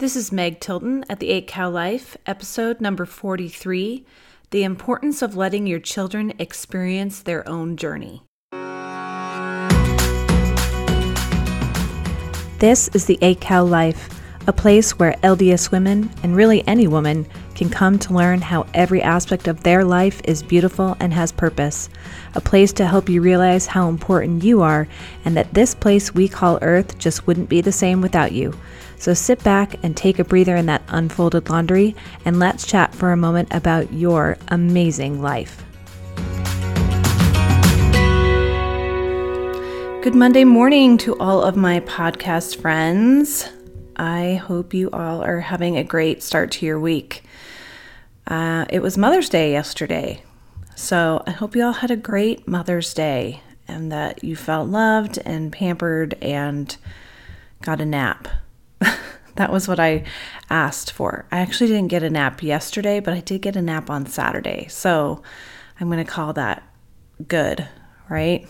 This is Meg Tilton at the 8 Cow Life, episode number 43 The Importance of Letting Your Children Experience Their Own Journey. This is the 8 Cow Life, a place where LDS women, and really any woman, can come to learn how every aspect of their life is beautiful and has purpose. A place to help you realize how important you are, and that this place we call Earth just wouldn't be the same without you. So sit back and take a breather in that unfolded laundry, and let's chat for a moment about your amazing life. Good Monday morning to all of my podcast friends. I hope you all are having a great start to your week. Uh, it was Mother's Day yesterday, so I hope you all had a great Mother's Day and that you felt loved and pampered and got a nap. That was what I asked for. I actually didn't get a nap yesterday, but I did get a nap on Saturday. So I'm going to call that good, right?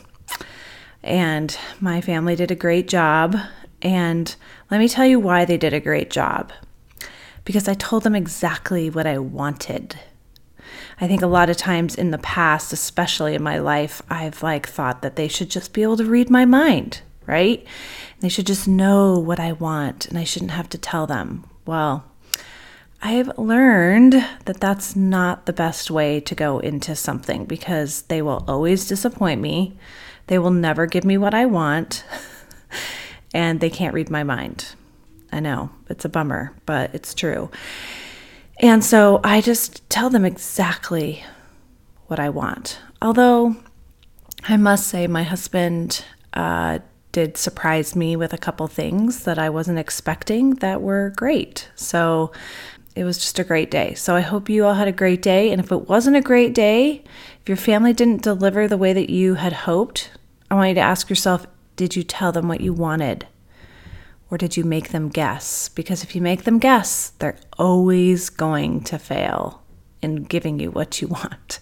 And my family did a great job. And let me tell you why they did a great job. Because I told them exactly what I wanted. I think a lot of times in the past, especially in my life, I've like thought that they should just be able to read my mind, right? They should just know what I want and I shouldn't have to tell them. Well, I've learned that that's not the best way to go into something because they will always disappoint me. They will never give me what I want, and they can't read my mind. I know it's a bummer, but it's true. And so I just tell them exactly what I want. Although I must say, my husband uh, did surprise me with a couple things that I wasn't expecting that were great. So it was just a great day. So I hope you all had a great day. And if it wasn't a great day, if your family didn't deliver the way that you had hoped, I want you to ask yourself did you tell them what you wanted? Or did you make them guess? Because if you make them guess, they're always going to fail in giving you what you want.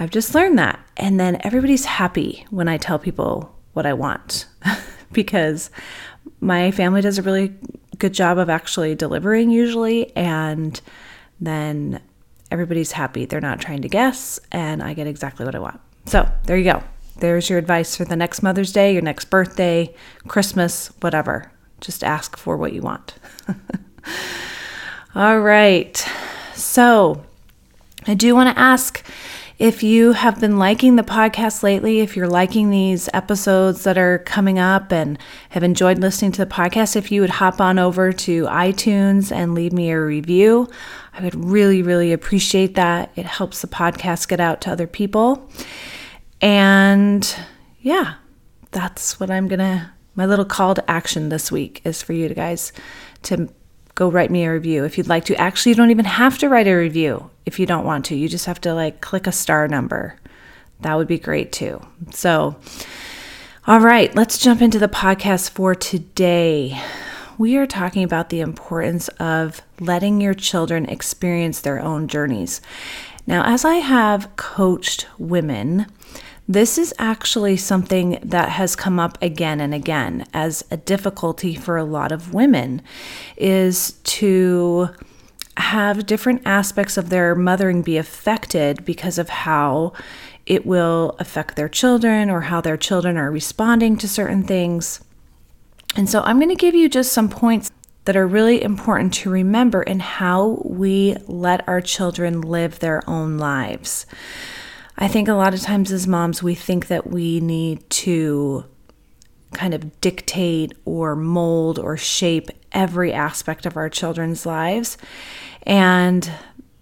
I've just learned that. And then everybody's happy when I tell people what I want because my family does a really good job of actually delivering usually and then everybody's happy. They're not trying to guess and I get exactly what I want. So, there you go. There's your advice for the next Mother's Day, your next birthday, Christmas, whatever. Just ask for what you want. All right. So, I do want to ask if you have been liking the podcast lately, if you're liking these episodes that are coming up and have enjoyed listening to the podcast, if you would hop on over to iTunes and leave me a review, I would really, really appreciate that. It helps the podcast get out to other people. And yeah, that's what I'm going to, my little call to action this week is for you guys to go write me a review if you'd like to. Actually, you don't even have to write a review if you don't want to. You just have to like click a star number. That would be great too. So, all right, let's jump into the podcast for today. We are talking about the importance of letting your children experience their own journeys. Now, as I have coached women, this is actually something that has come up again and again as a difficulty for a lot of women is to have different aspects of their mothering be affected because of how it will affect their children or how their children are responding to certain things. And so I'm going to give you just some points that are really important to remember in how we let our children live their own lives. I think a lot of times as moms, we think that we need to kind of dictate or mold or shape every aspect of our children's lives. And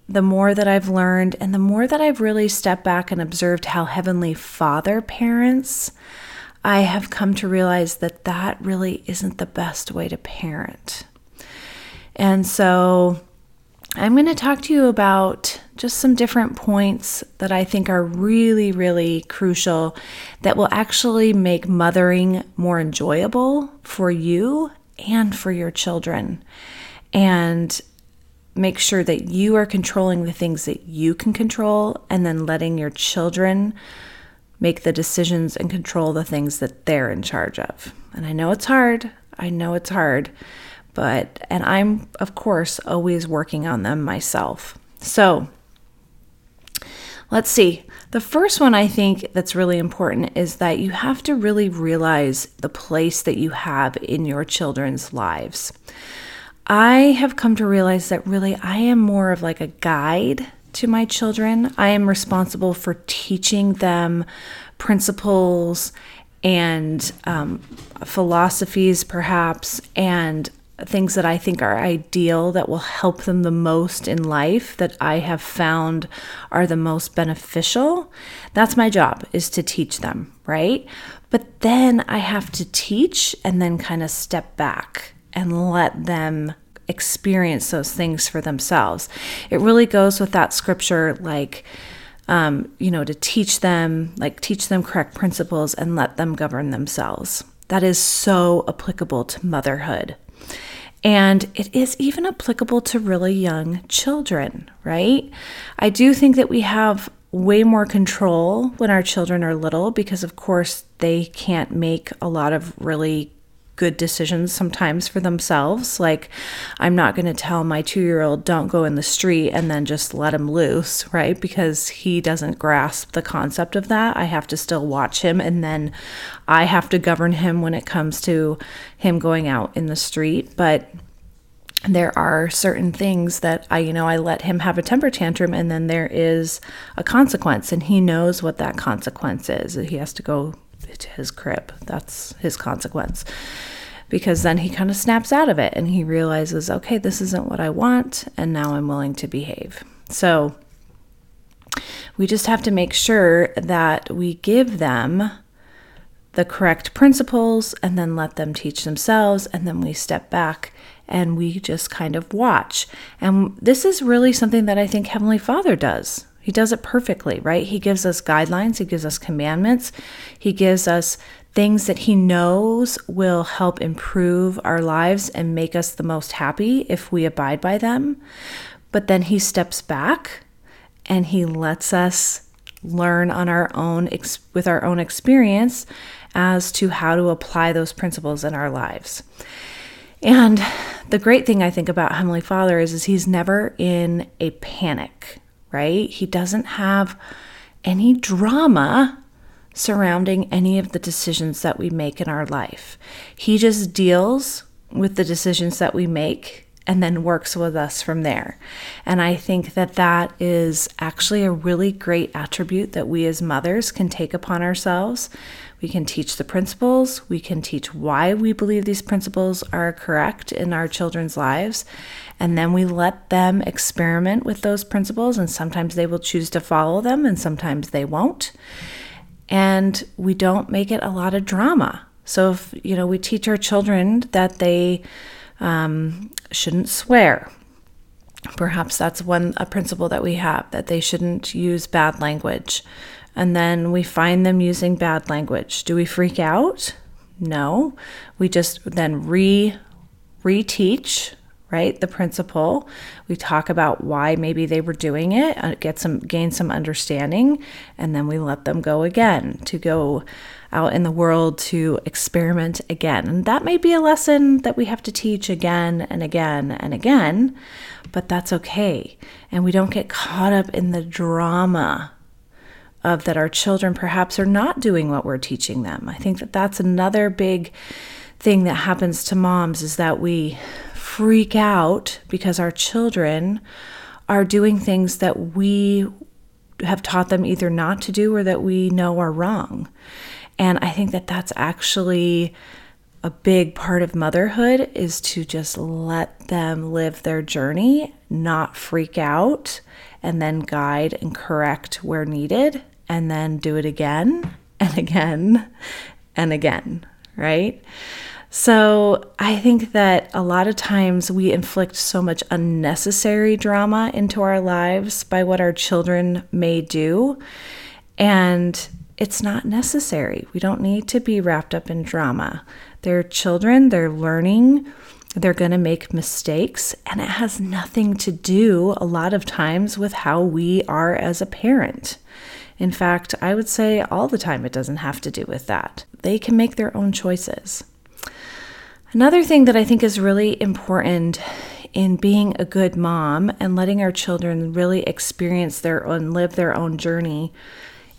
the more that I've learned and the more that I've really stepped back and observed how Heavenly Father parents, I have come to realize that that really isn't the best way to parent. And so I'm going to talk to you about just some different points that I think are really, really crucial that will actually make mothering more enjoyable for you and for your children. And make sure that you are controlling the things that you can control and then letting your children make the decisions and control the things that they're in charge of. And I know it's hard. I know it's hard But, and I'm, of course, always working on them myself. So, let's see. The first one I think that's really important is that you have to really realize the place that you have in your children's lives. I have come to realize that really I am more of like a guide to my children. I am responsible for teaching them principles and um, philosophies, perhaps, and things that I think are ideal that will help them the most in life that I have found are the most beneficial. That's my job is to teach them, right? But then I have to teach and then kind of step back and let them experience those things for themselves. It really goes with that scripture like um, you know, to teach them, like teach them correct principles and let them govern themselves. That is so applicable to motherhood. And it is even applicable to really young children, right? I do think that we have way more control when our children are little because, of course, they can't make a lot of really good decisions sometimes for themselves. Like, I'm not going to tell my two year old, don't go in the street and then just let him loose, right? Because he doesn't grasp the concept of that. I have to still watch him and then I have to govern him when it comes to him going out in the street. But there are certain things that I, you know, I let him have a temper tantrum and then there is a consequence and he knows what that consequence is. He has to go to his crib. That's his consequence. Because then he kind of snaps out of it and he realizes, okay, this isn't what I want, and now I'm willing to behave. So we just have to make sure that we give them the correct principles and then let them teach themselves, and then we step back and we just kind of watch. And this is really something that I think Heavenly Father does. He does it perfectly, right? He gives us guidelines, he gives us commandments, he gives us things that he knows will help improve our lives and make us the most happy if we abide by them. But then he steps back and he lets us learn on our own with our own experience as to how to apply those principles in our lives. And the great thing I think about Heavenly Father is, is he's never in a panic right? He doesn't have any drama surrounding any of the decisions that we make in our life. He just deals with the decisions that we make and then works with us from there. And I think that that is actually a really great attribute that we as mothers can take upon ourselves. We can teach the principles, we can teach why we believe these principles are correct in our children's lives, and then we let them experiment with those principles. And sometimes they will choose to follow them, and sometimes they won't. And we don't make it a lot of drama. So if you know we teach our children that they um, shouldn't swear, perhaps that's one a principle that we have that they shouldn't use bad language. And then we find them using bad language. Do we freak out? No. We just then re reteach right? The principle. We talk about why maybe they were doing it, uh, get some gain some understanding, and then we let them go again to go out in the world to experiment again. And that may be a lesson that we have to teach again and again and again, but that's okay. And we don't get caught up in the drama of that our children perhaps are not doing what we're teaching them. I think that that's another big thing that happens to moms is that we freak out because our children are doing things that we have taught them either not to do or that we know are wrong. And I think that that's actually a big part of motherhood is to just let them live their journey, not freak out, and then guide and correct where needed, and then do it again and again and again, right? So I think that a lot of times we inflict so much unnecessary drama into our lives by what our children may do. And it's not necessary. We don't need to be wrapped up in drama. They're children, they're learning, they're going to make mistakes, and it has nothing to do a lot of times with how we are as a parent. In fact, I would say all the time it doesn't have to do with that. They can make their own choices. Another thing that I think is really important in being a good mom and letting our children really experience their own, live their own journey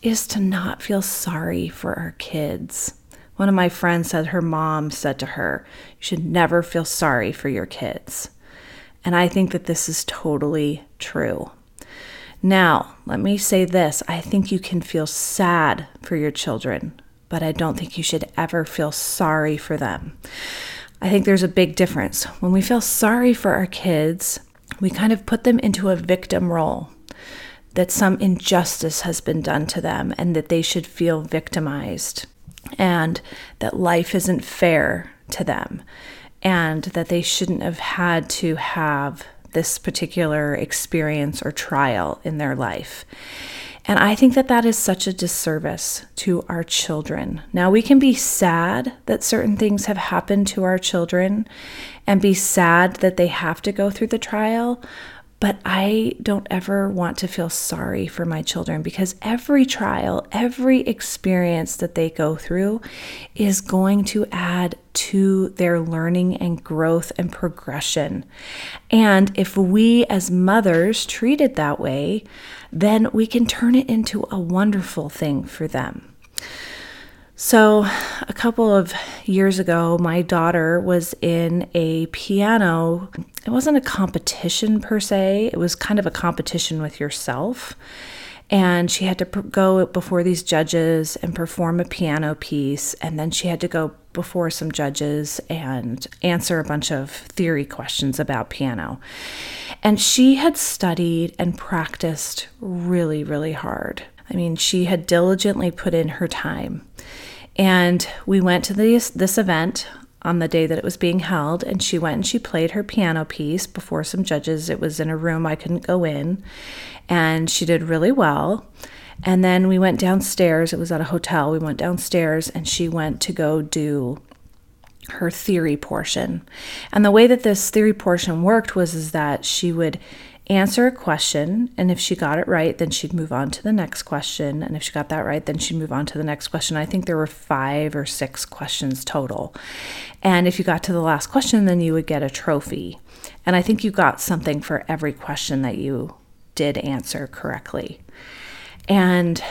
is to not feel sorry for our kids. One of my friends said her mom said to her, You should never feel sorry for your kids. And I think that this is totally true. Now, let me say this I think you can feel sad for your children, but I don't think you should ever feel sorry for them. I think there's a big difference. When we feel sorry for our kids, we kind of put them into a victim role that some injustice has been done to them and that they should feel victimized and that life isn't fair to them and that they shouldn't have had to have this particular experience or trial in their life. And I think that that is such a disservice to our children. Now, we can be sad that certain things have happened to our children and be sad that they have to go through the trial, but I don't ever want to feel sorry for my children because every trial, every experience that they go through is going to add to their learning and growth and progression. And if we as mothers treat it that way, then we can turn it into a wonderful thing for them. So, a couple of years ago, my daughter was in a piano. It wasn't a competition per se, it was kind of a competition with yourself. And she had to go before these judges and perform a piano piece. And then she had to go before some judges and answer a bunch of theory questions about piano. And she had studied and practiced really, really hard. I mean, she had diligently put in her time. And we went to this, this event on the day that it was being held, and she went and she played her piano piece before some judges. It was in a room I couldn't go in, and she did really well. And then we went downstairs. It was at a hotel. We went downstairs, and she went to go do her theory portion. And the way that this theory portion worked was is that she would answer a question, and if she got it right, then she'd move on to the next question. And if she got that right, then she'd move on to the next question. I think there were five or six questions total. And if you got to the last question, then you would get a trophy. And I think you got something for every question that you did answer correctly. And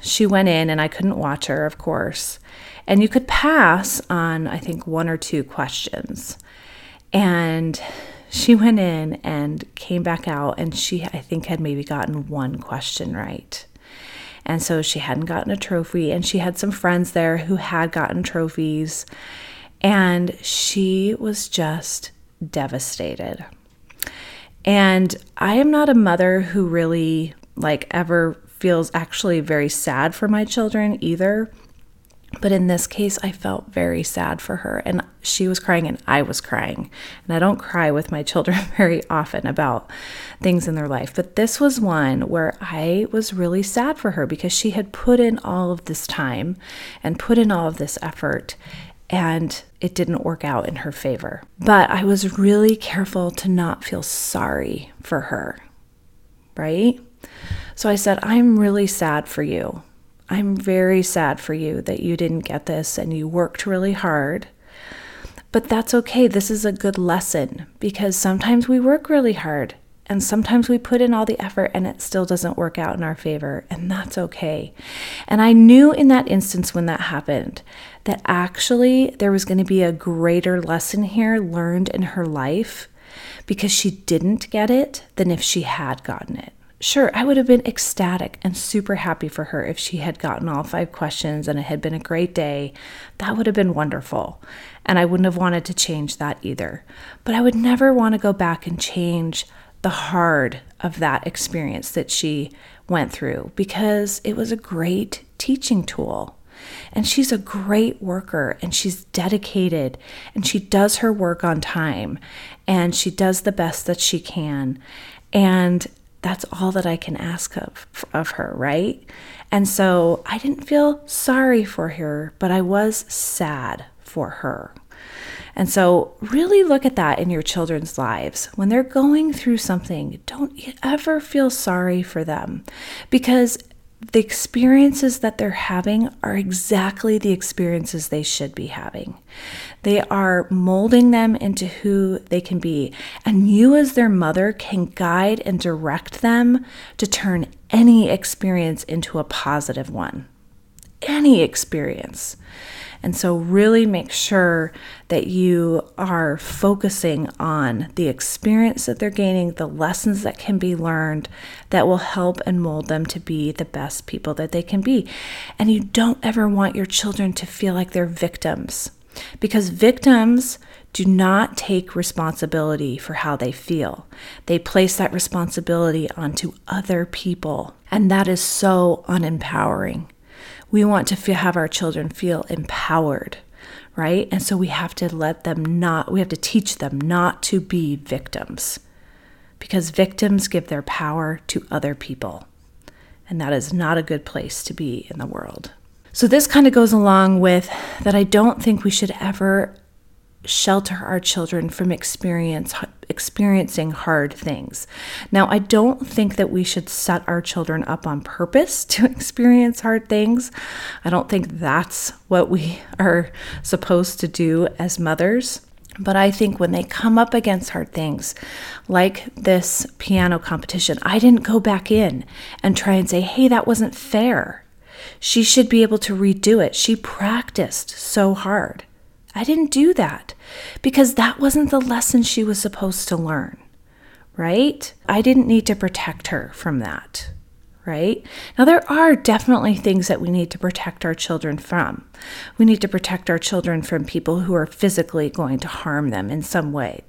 she went in, and I couldn't watch her, of course. And you could pass on, I think, one or two questions. And she went in and came back out, and she, I think, had maybe gotten one question right. And so she hadn't gotten a trophy, and she had some friends there who had gotten trophies, and she was just devastated. And I am not a mother who really, like, ever feels actually very sad for my children either. But in this case, I felt very sad for her, and she was crying, and I was crying. And I don't cry with my children very often about things in their life, but this was one where I was really sad for her because she had put in all of this time and put in all of this effort, and it didn't work out in her favor. But I was really careful to not feel sorry for her, right? So I said, I'm really sad for you. I'm very sad for you that you didn't get this and you worked really hard. But that's okay. This is a good lesson because sometimes we work really hard and sometimes we put in all the effort and it still doesn't work out in our favor, and that's okay. And I knew in that instance when that happened that actually there was going to be a greater lesson here learned in her life because she didn't get it than if she had gotten it. Sure, I would have been ecstatic and super happy for her if she had gotten all five questions and it had been a great day. That would have been wonderful. And I wouldn't have wanted to change that either. But I would never want to go back and change the hard of that experience that she went through because it was a great teaching tool. And she's a great worker and she's dedicated and she does her work on time and she does the best that she can. And that's all that I can ask of of her, right? And so I didn't feel sorry for her, but I was sad for her. And so really look at that in your children's lives. When they're going through something, don't ever feel sorry for them because the experiences that they're having are exactly the experiences they should be having. They are molding them into who they can be. And you, as their mother, can guide and direct them to turn any experience into a positive one. Any experience. And so, really make sure that you are focusing on the experience that they're gaining, the lessons that can be learned that will help and mold them to be the best people that they can be. And you don't ever want your children to feel like they're victims because victims do not take responsibility for how they feel. They place that responsibility onto other people, and that is so unempowering. We want to have our children feel empowered, right? And so we have to let them not, we have to teach them not to be victims because victims give their power to other people. And that is not a good place to be in the world. So, this kind of goes along with that I don't think we should ever shelter our children from experience experiencing hard things. Now, I don't think that we should set our children up on purpose to experience hard things. I don't think that's what we are supposed to do as mothers. But I think when they come up against hard things, like this piano competition, I didn't go back in and try and say, hey, that wasn't fair. She should be able to redo it. She practiced so hard. I didn't do that because that wasn't the lesson she was supposed to learn, right? I didn't need to protect her from that, right? Now, there are definitely things that we need to protect our children from. We need to protect our children from people who are physically going to harm them in some way.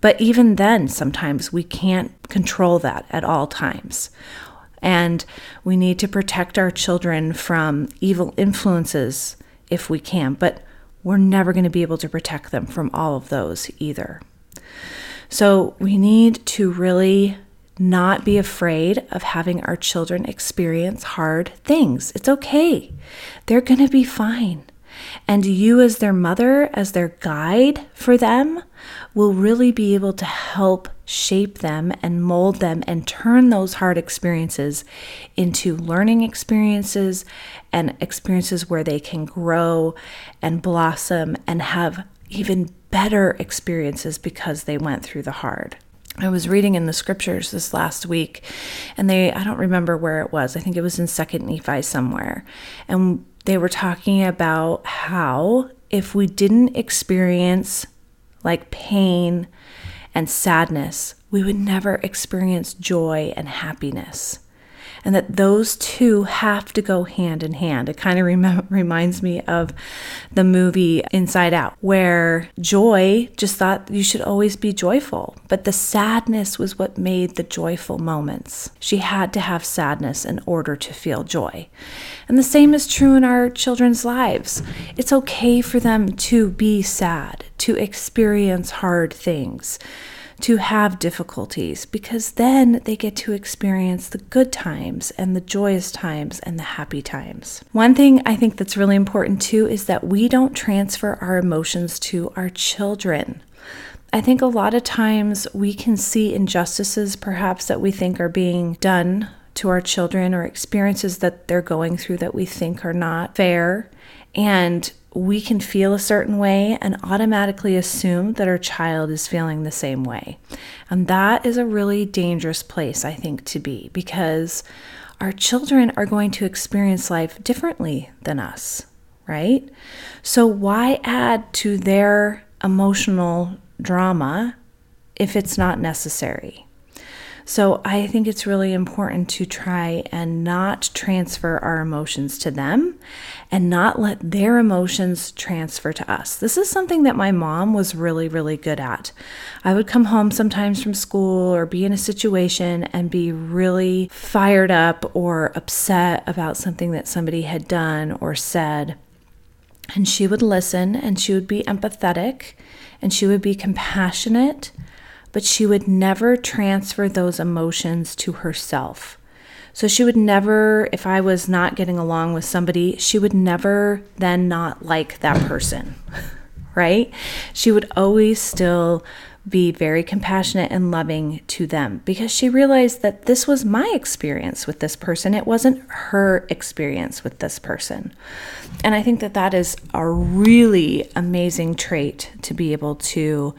But even then, sometimes we can't control that at all times. And we need to protect our children from evil influences if we can. But we're never going to be able to protect them from all of those either. So we need to really not be afraid of having our children experience hard things. It's okay, they're going to be fine. And you, as their mother, as their guide for them, will really be able to help shape them and mold them and turn those hard experiences into learning experiences and experiences where they can grow and blossom and have even better experiences because they went through the hard. I was reading in the scriptures this last week, and they, I don't remember where it was. I think it was in Second Nephi somewhere. And they were talking about how if we didn't experience like pain and sadness, we would never experience joy and happiness and that those two have to go hand in hand. It kind of rem- reminds me of the movie Inside Out, where Joy just thought you should always be joyful, but the sadness was what made the joyful moments. She had to have sadness in order to feel joy. And the same is true in our children's lives. It's okay for them to be sad, to experience hard things to have difficulties because then they get to experience the good times and the joyous times and the happy times. One thing I think that's really important too is that we don't transfer our emotions to our children. I think a lot of times we can see injustices perhaps that we think are being done to our children or experiences that they're going through that we think are not fair. And we can feel a certain way and automatically assume that our child is feeling the same way. And that is a really dangerous place, I think, to be because our children are going to experience life differently than us, right? So, why add to their emotional drama if it's not necessary? So I think it's really important to try and not transfer our emotions to them and not let their emotions transfer to us. This is something that my mom was really, really good at. I would come home sometimes from school or be in a situation and be really fired up or upset about something that somebody had done or said. And she would listen and she would be empathetic and she would be compassionate but she would never transfer those emotions to herself. So she would never, if I was not getting along with somebody, she would never then not like that person, right? She would always still be very compassionate and loving to them because she realized that this was my experience with this person. It wasn't her experience with this person. And I think that that is a really amazing trait to be able to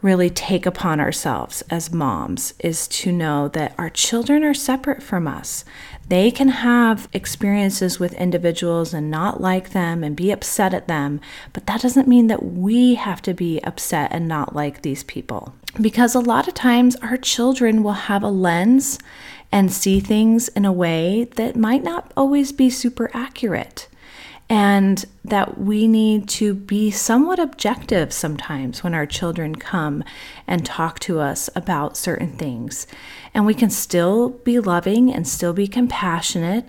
really take upon ourselves as moms is to know that our children are separate from us. They can have experiences with individuals and not like them and be upset at them, but that doesn't mean that we have to be upset and not like these people. Because a lot of times our children will have a lens and see things in a way that might not always be super accurate and that we need to be somewhat objective sometimes when our children come and talk to us about certain things. And we can still be loving and still be compassionate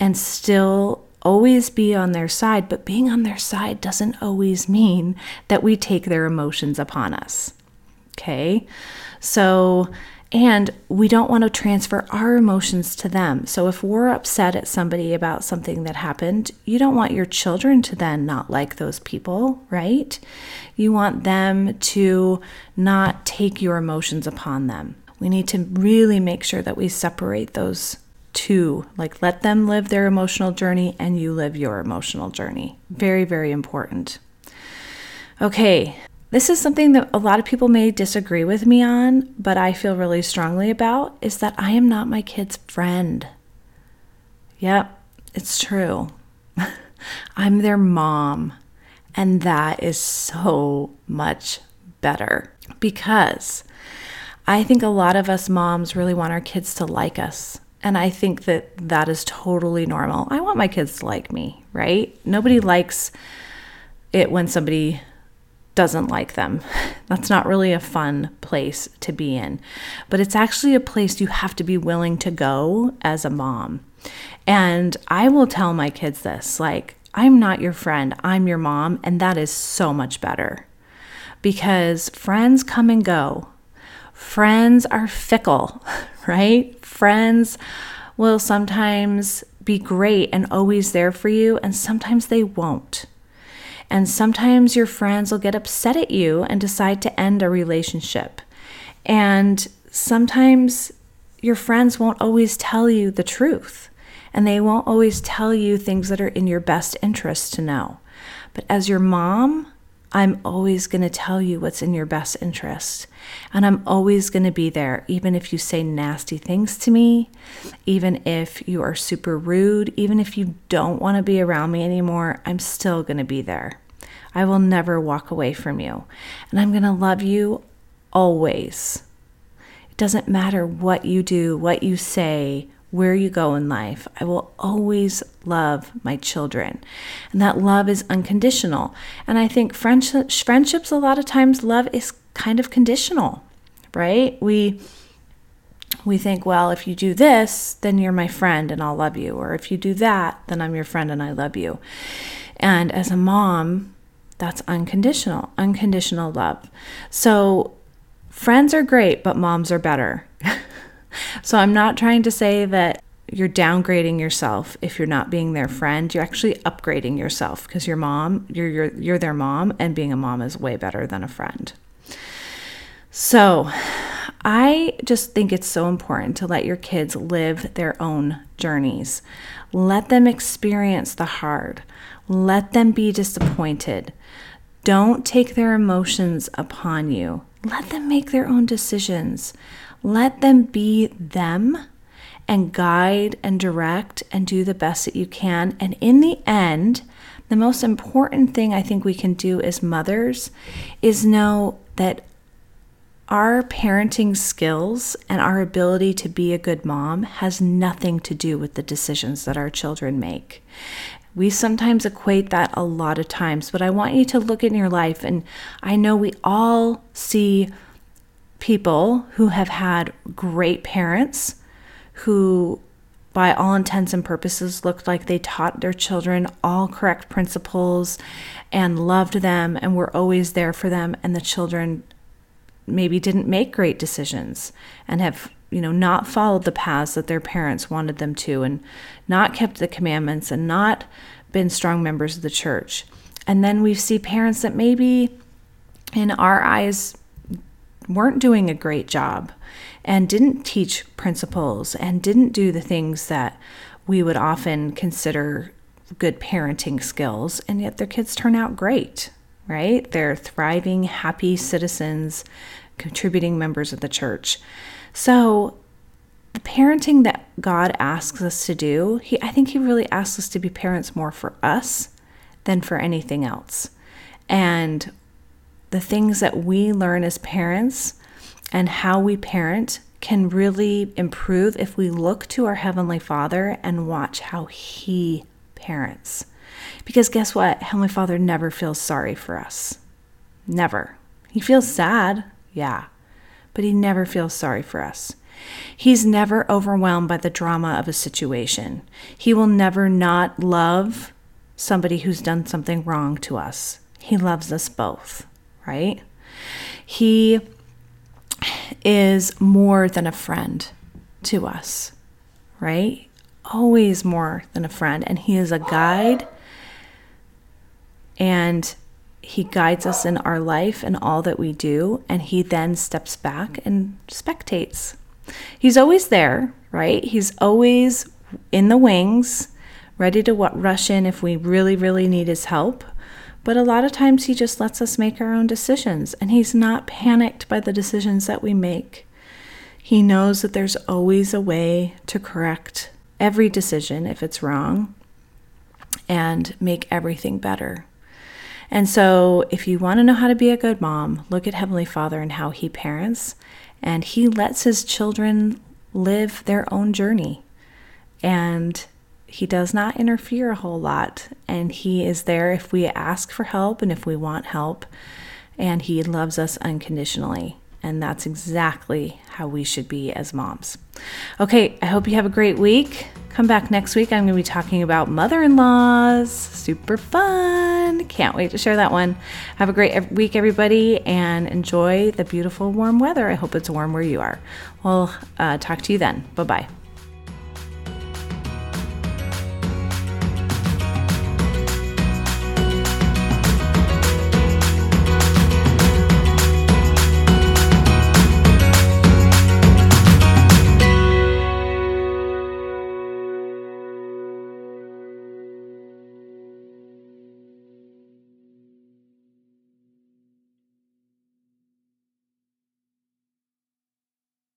and still always be on their side, but being on their side doesn't always mean that we take their emotions upon us. Okay? So, and we don't want to transfer our emotions to them. So if we're upset at somebody about something that happened, you don't want your children to then not like those people, right? You want them to not take your emotions upon them. We need to really make sure that we separate those two. Like let them live their emotional journey and you live your emotional journey. Very, very important. Okay, this is something that a lot of people may disagree with me on, but I feel really strongly about is that I am not my kid's friend. Yep, it's true. I'm their mom. And that is so much better because I think a lot of us moms really want our kids to like us. And I think that that is totally normal. I want my kids to like me, right? Nobody likes it when somebody doesn't like them. That's not really a fun place to be in. But it's actually a place you have to be willing to go as a mom. And I will tell my kids this like, I'm not your friend, I'm your mom. And that is so much better because friends come and go. Friends are fickle, right? Friends will sometimes be great and always there for you, and sometimes they won't. And sometimes your friends will get upset at you and decide to end a relationship. And sometimes your friends won't always tell you the truth, and they won't always tell you things that are in your best interest to know. But as your mom, I'm always going to tell you what's in your best interest. And I'm always going to be there, even if you say nasty things to me, even if you are super rude, even if you don't want to be around me anymore, I'm still going to be there. I will never walk away from you. And I'm going to love you always. It doesn't matter what you do, what you say, where you go in life. I will always love my children. And that love is unconditional. And I think friendships, friendships a lot of times love is kind of conditional, right? We we think, well, if you do this, then you're my friend and I'll love you. Or if you do that, then I'm your friend and I love you. And as a mom, that's unconditional, unconditional love. So friends are great, but moms are better. So I'm not trying to say that you're downgrading yourself if you're not being their friend. You're actually upgrading yourself because your mom, you're, you're you're their mom, and being a mom is way better than a friend. So I just think it's so important to let your kids live their own journeys. Let them experience the hard. Let them be disappointed. Don't take their emotions upon you. Let them make their own decisions. Let them be them and guide and direct and do the best that you can. And in the end, the most important thing I think we can do as mothers is know that our parenting skills and our ability to be a good mom has nothing to do with the decisions that our children make. We sometimes equate that a lot of times, but I want you to look in your life, and I know we all see people who have had great parents who, by all intents and purposes, looked like they taught their children all correct principles and loved them and were always there for them, and the children maybe didn't make great decisions and have you know not followed the paths that their parents wanted them to and not kept the commandments and not been strong members of the church. And then we see parents that maybe in our eyes weren't doing a great job and didn't teach principles and didn't do the things that we would often consider good parenting skills, and yet their kids turn out great, right? They're thriving, happy citizens, contributing members of the church. So, the parenting that God asks us to do, he, I think He really asks us to be parents more for us than for anything else. And the things that we learn as parents and how we parent can really improve if we look to our Heavenly Father and watch how He parents. Because guess what? Heavenly Father never feels sorry for us. Never. He feels sad, yeah, but He never feels sorry for us. He's never overwhelmed by the drama of a situation. He will never not love somebody who's done something wrong to us. He loves us both, right? He is more than a friend to us, right? Always more than a friend. And He is a guide and He guides us in our life and all that we do. And He then steps back and spectates. He's always there, right? He's always in the wings, ready to rush in if we really, really need His help. But a lot of times he just lets us make our own decisions, and he's not panicked by the decisions that we make. He knows that there's always a way to correct every decision if it's wrong and make everything better. And so, if you want to know how to be a good mom, look at Heavenly Father and how He parents, and He lets His children live their own journey. And he does not interfere a whole lot, and he is there if we ask for help and if we want help, and he loves us unconditionally. And that's exactly how we should be as moms. Okay, I hope you have a great week. Come back next week. I'm going to be talking about mother in laws. Super fun. Can't wait to share that one. Have a great week, everybody, and enjoy the beautiful warm weather. I hope it's warm where you are. We'll uh, talk to you then. Bye bye.